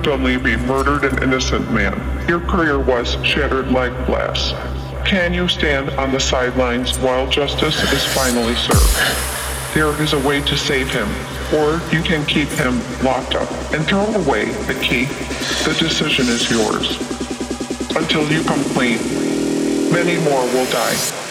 Dunleavy murdered an innocent man. Your career was shattered like glass. Can you stand on the sidelines while justice is finally served? There is a way to save him, or you can keep him locked up and throw away the key. The decision is yours. Until you come clean, many more will die.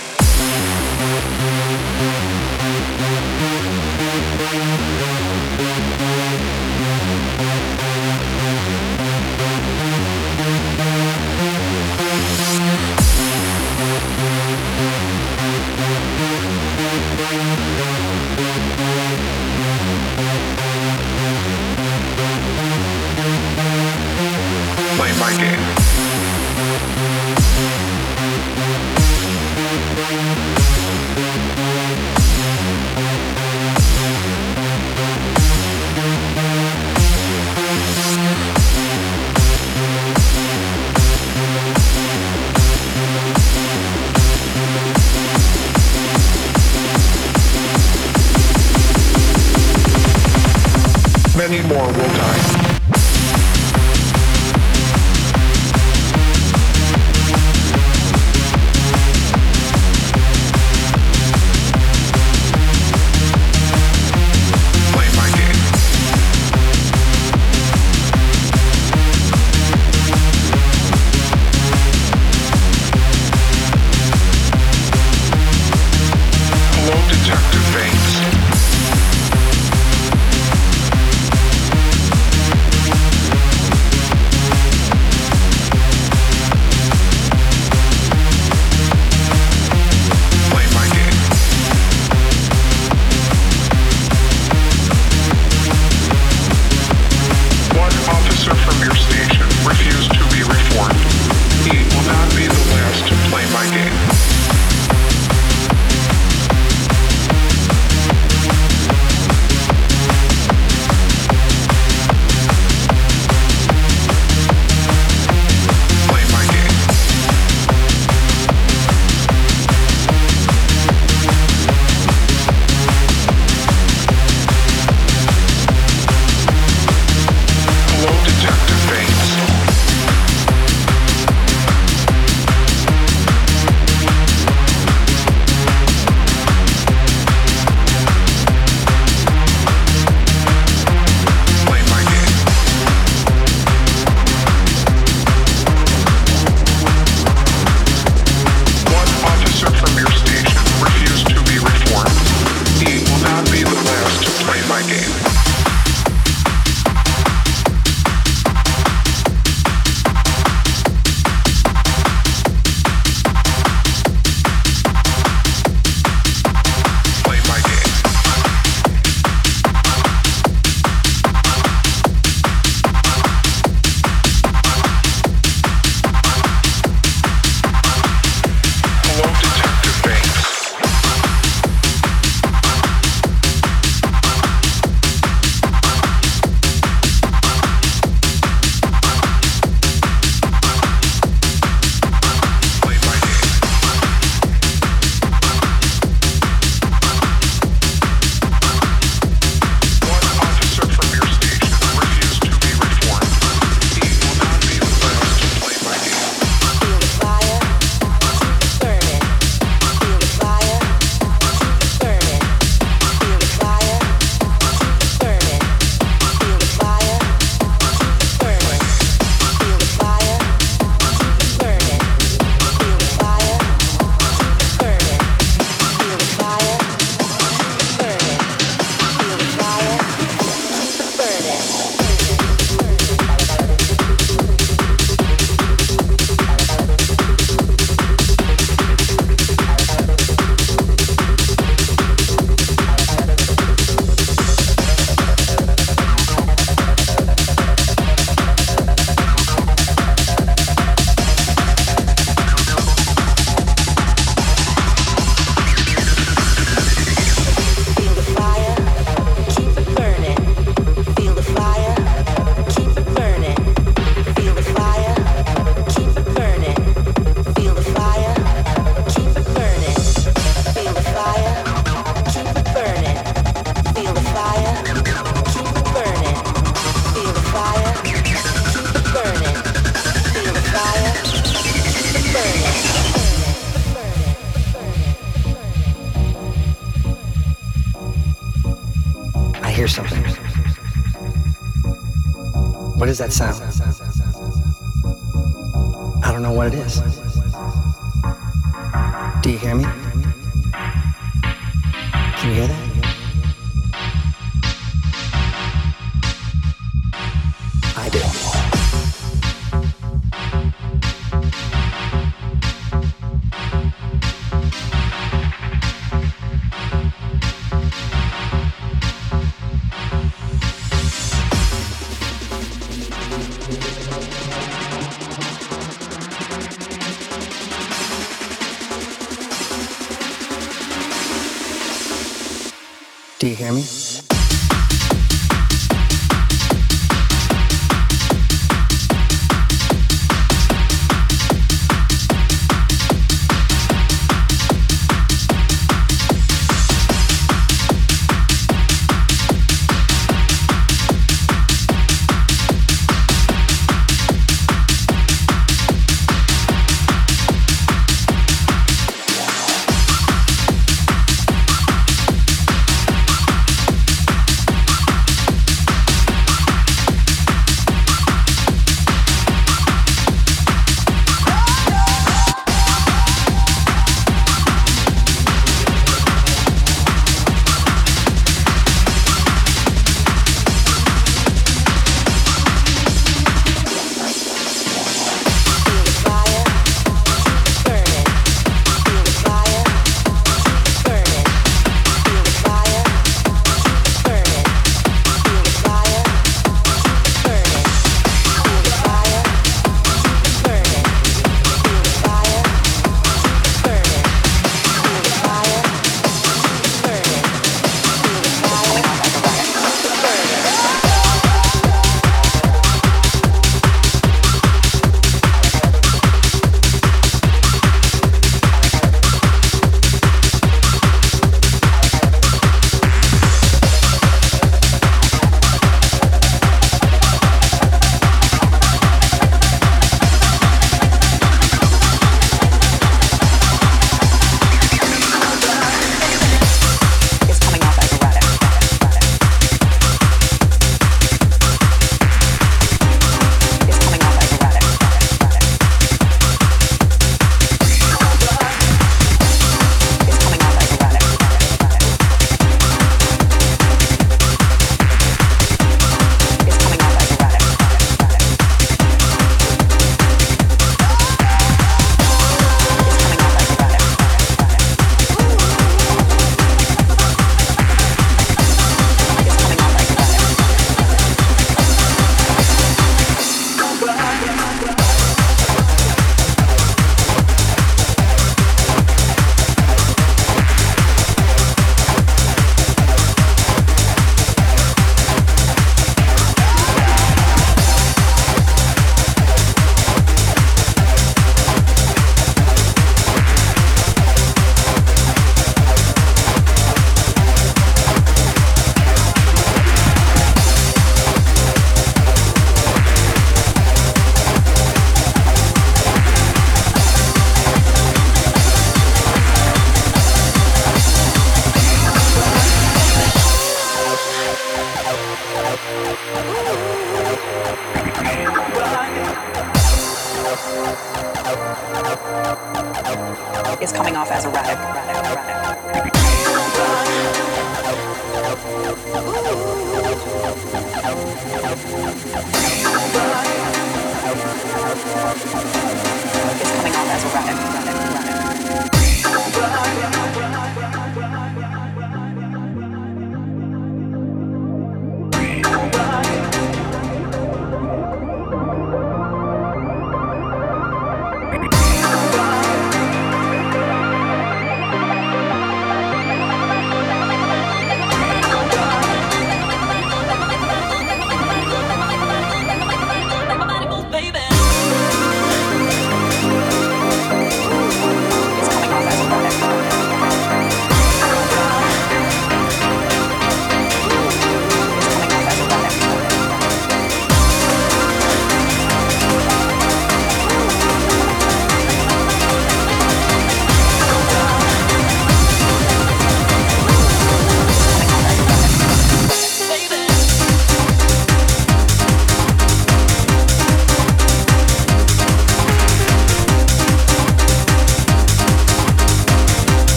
That sound?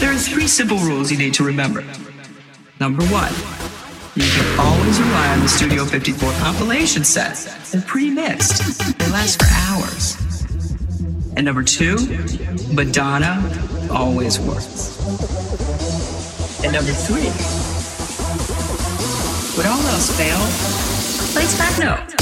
There are three simple rules you need to remember. Number one, you can always rely on the Studio 54 compilation set. They're pre-mixed. They last for hours. And number two, Madonna always works. And number three, when all else fail, play. Techno.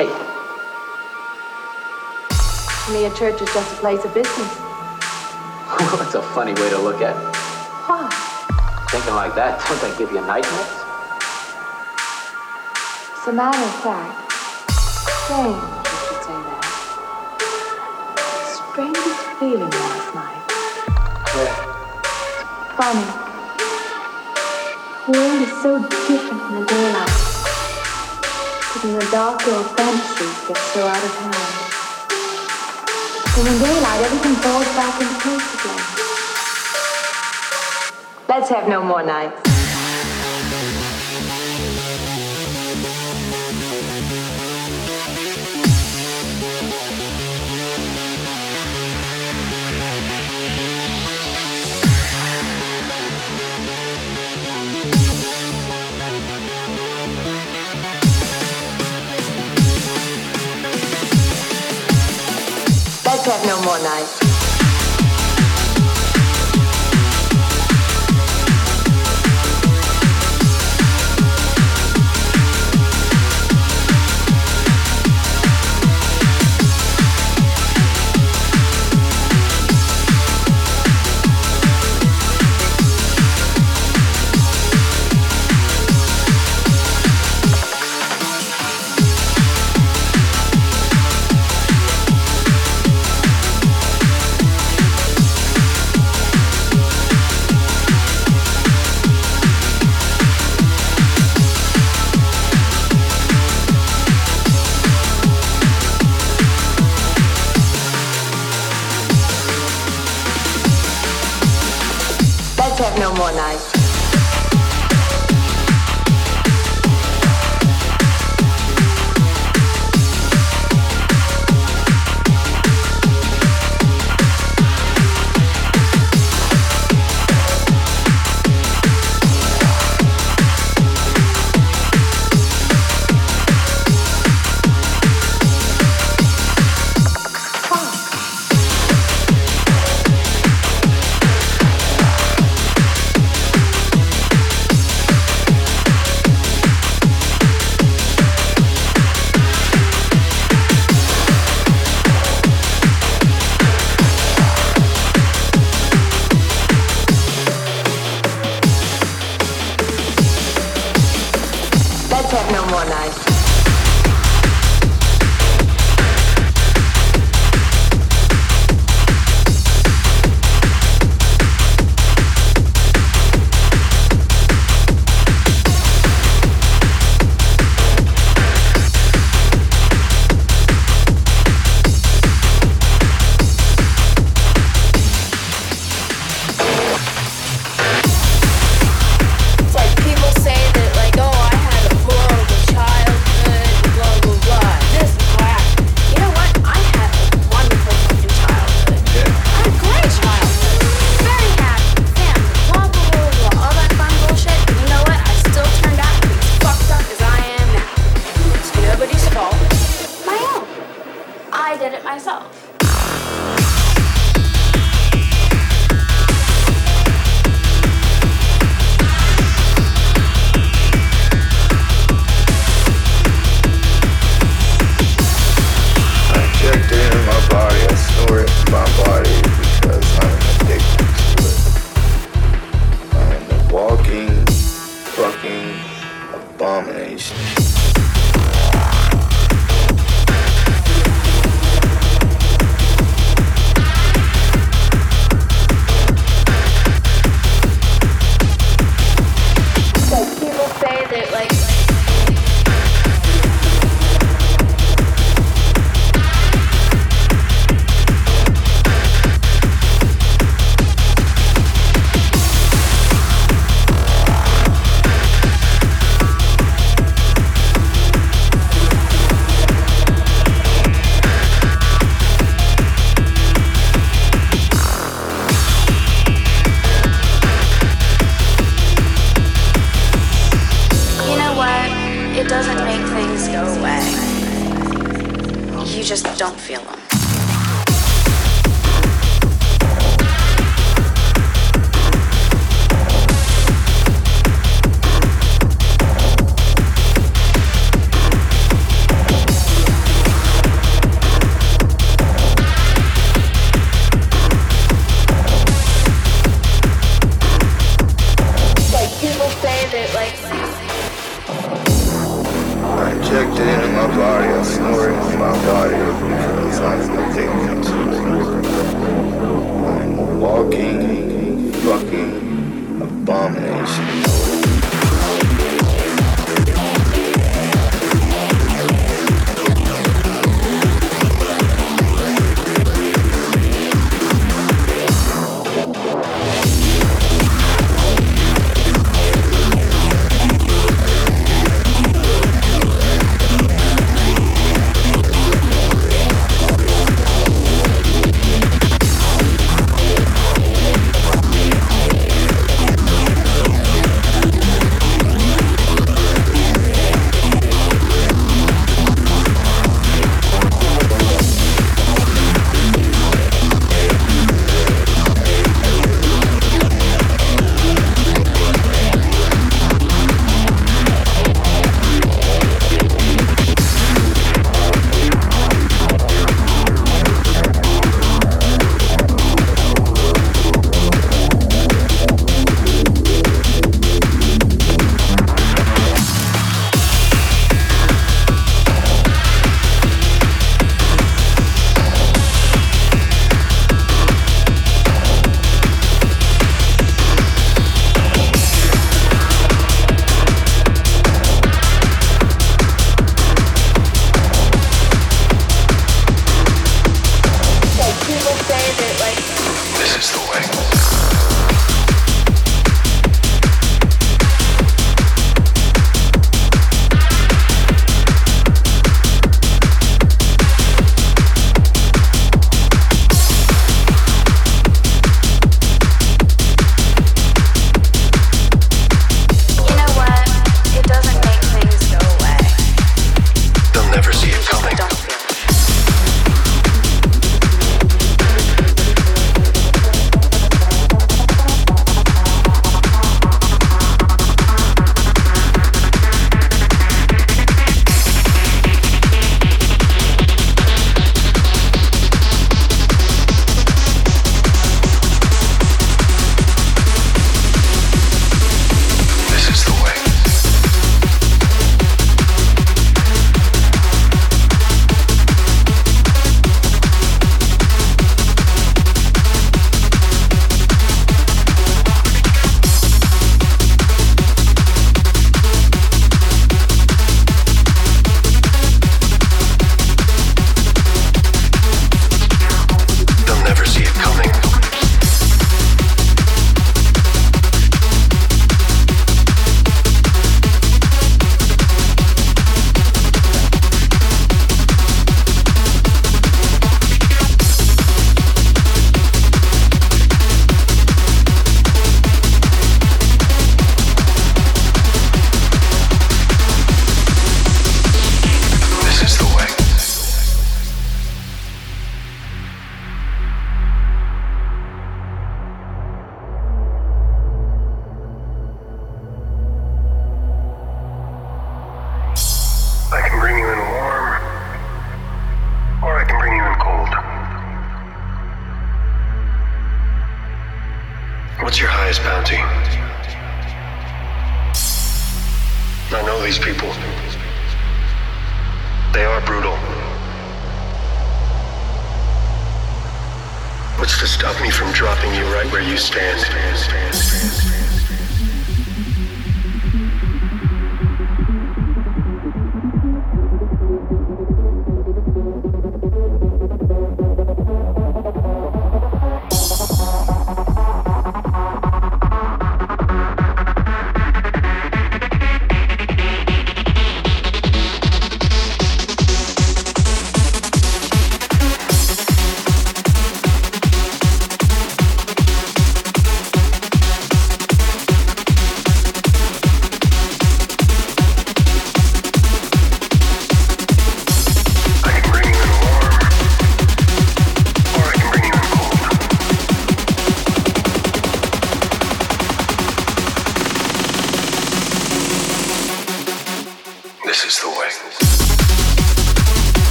Hey. To me, a church is just a place of business. That's a funny way to look at it. Why? Thinking like that, don't that give you nightmares? As a matter of fact, strange you should say that. Strangest feeling last night. Yeah. Funny. The world is so different from the daylight. In the dark, your fantasies get so out of hand. In daylight, everything falls back into place again. Let's have no more nights. No more nights.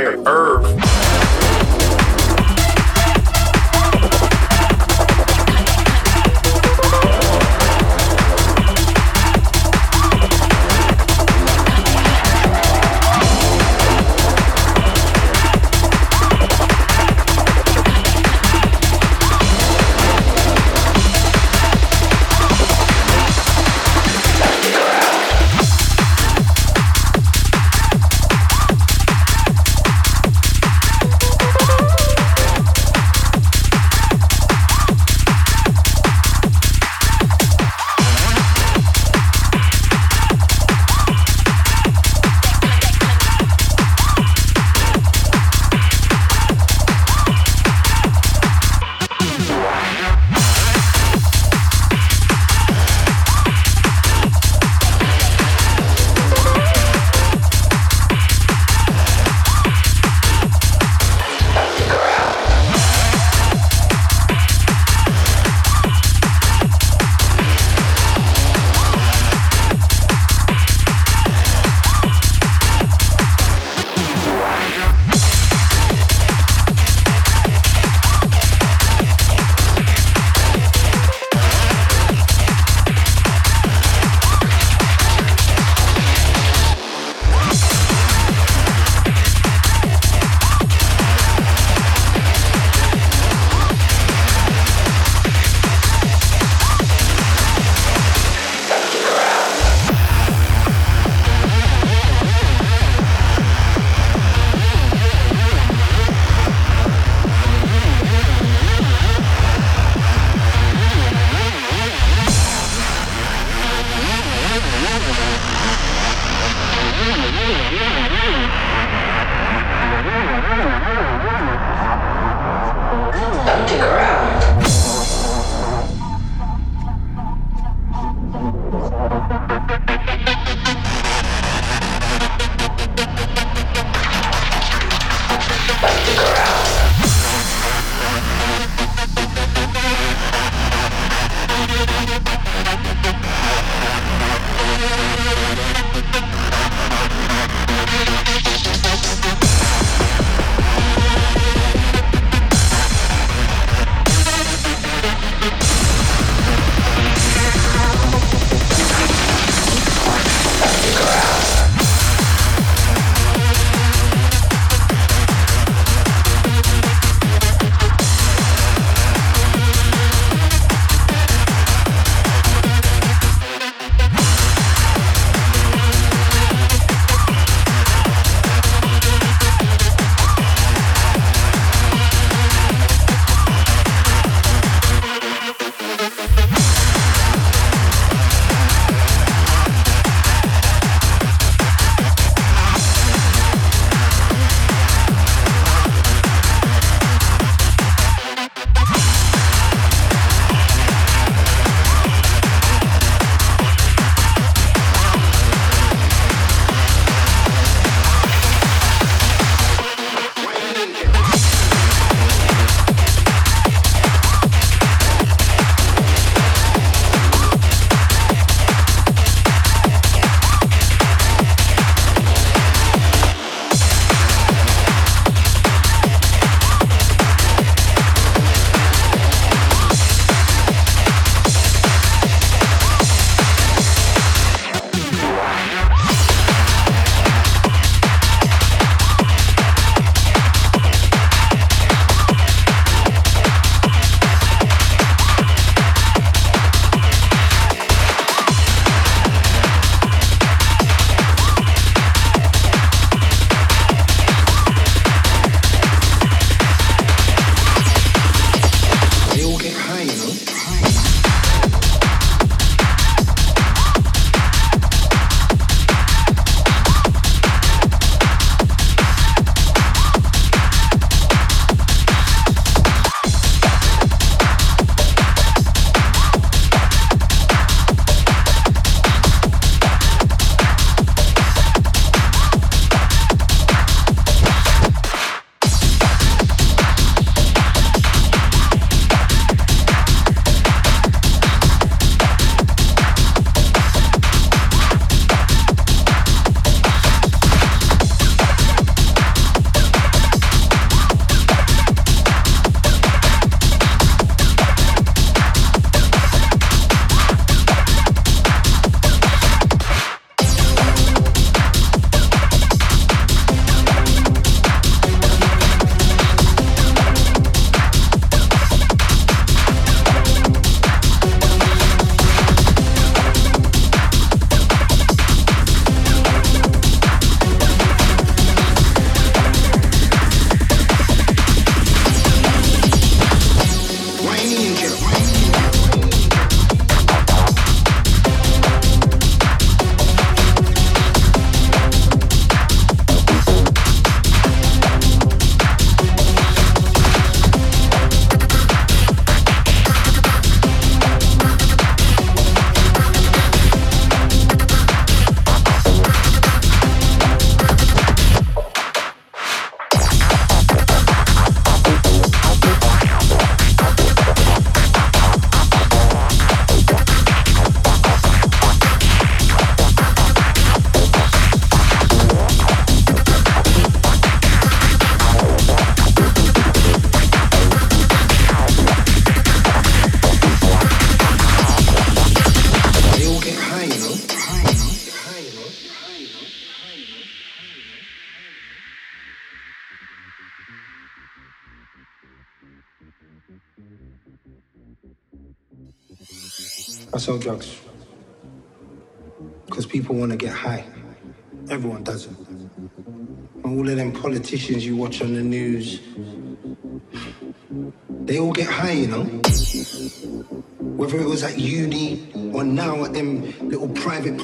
fire.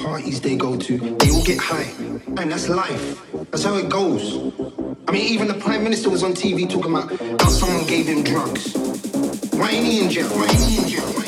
Parties they go to, they all get high. And that's life. That's how it goes. I mean, even the Prime Minister was on TV talking about how someone gave him drugs. Why ain't he in jail? Why ain't he in jail?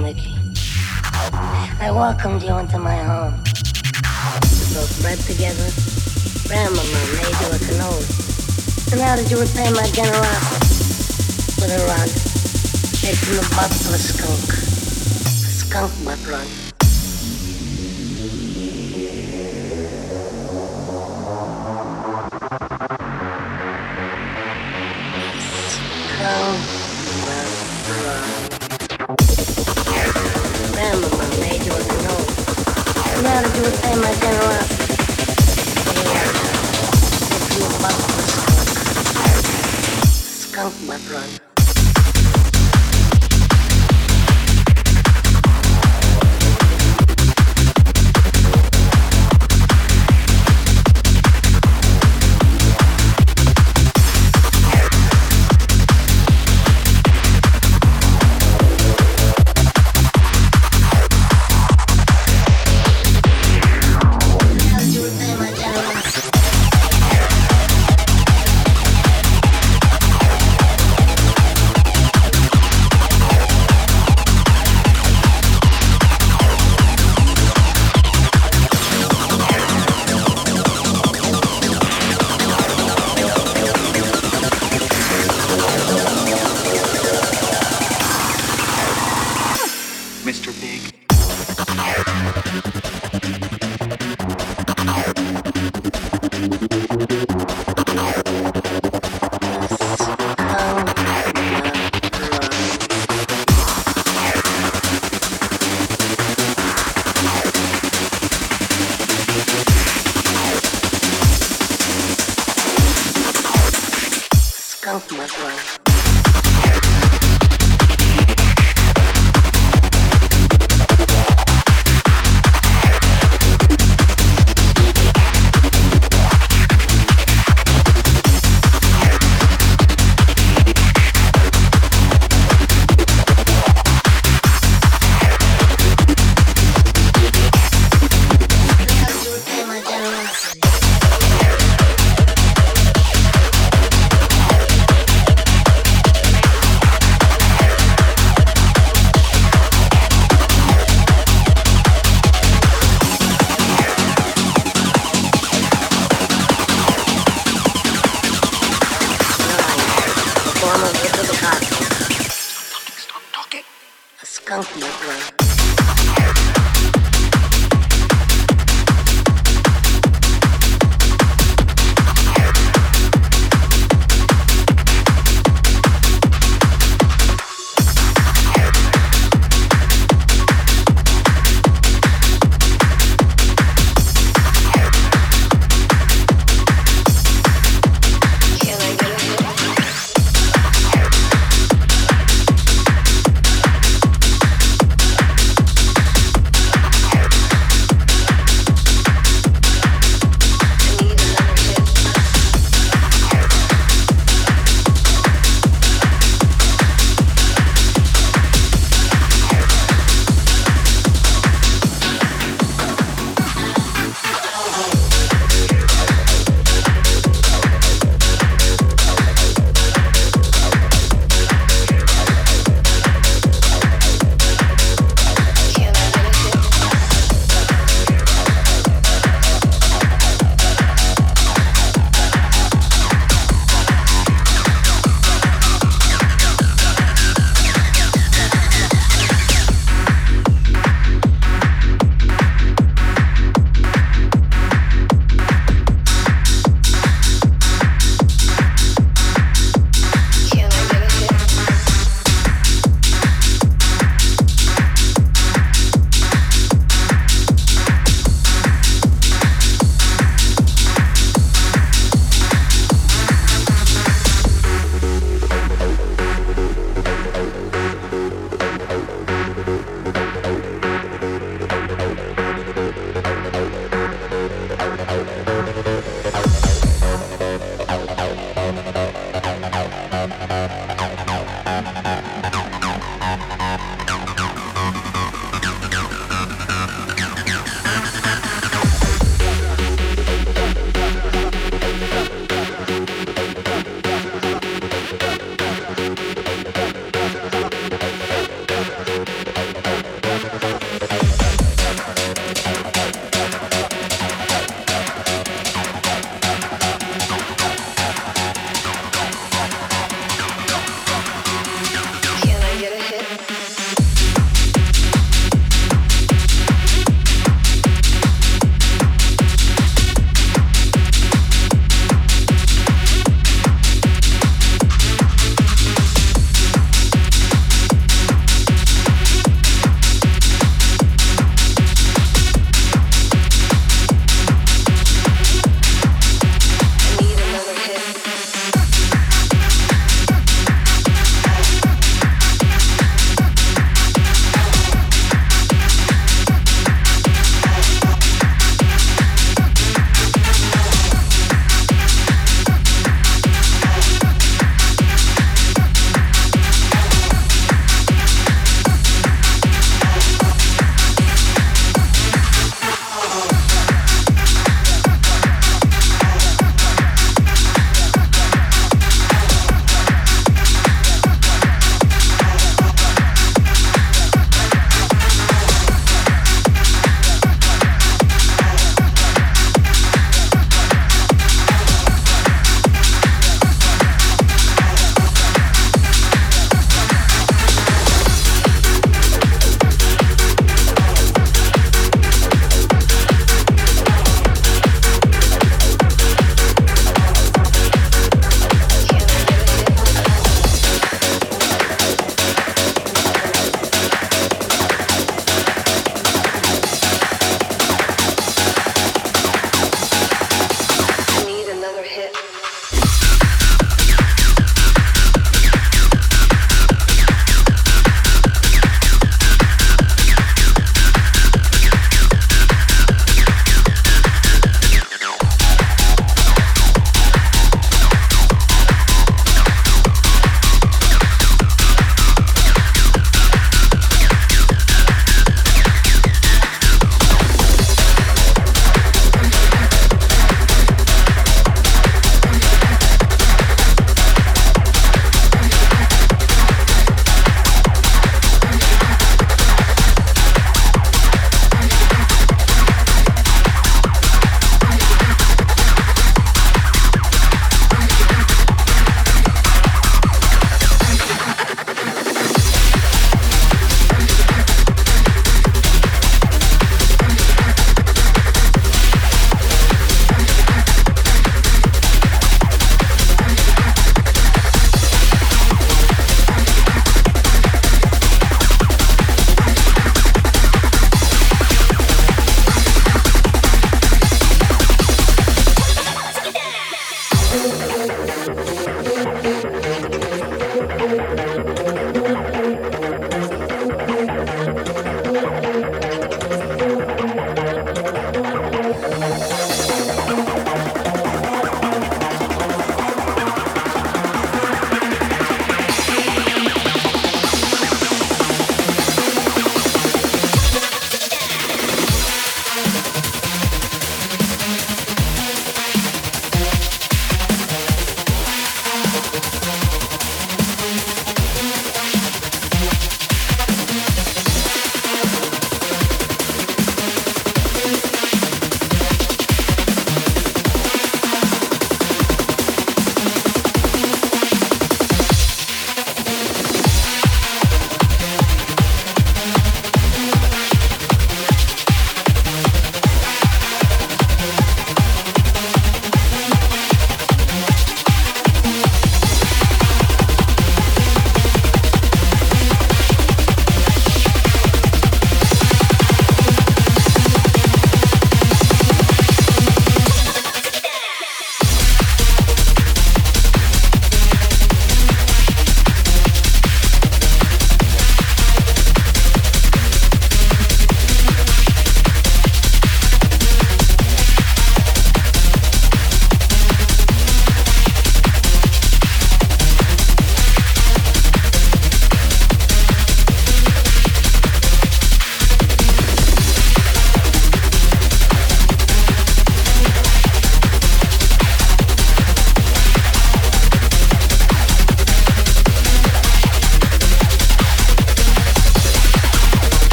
You,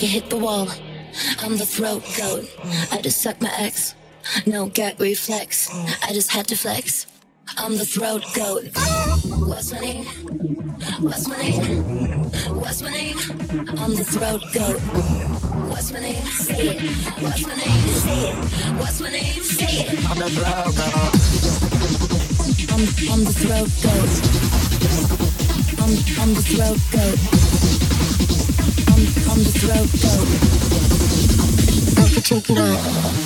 Make it hit the wall. I'm the throat goat. I just suck my ex. No gag reflex. I just had to flex. I'm the throat goat. What's my name? What's my name? What's my name? I'm the throat goat. What's my name? Say it. What's my name? Say it. What's my name? Say it. I'm the throat goat. I'm, I'm the throat goat. I'm, I'm the throat goat. I'm, the throat. I can take.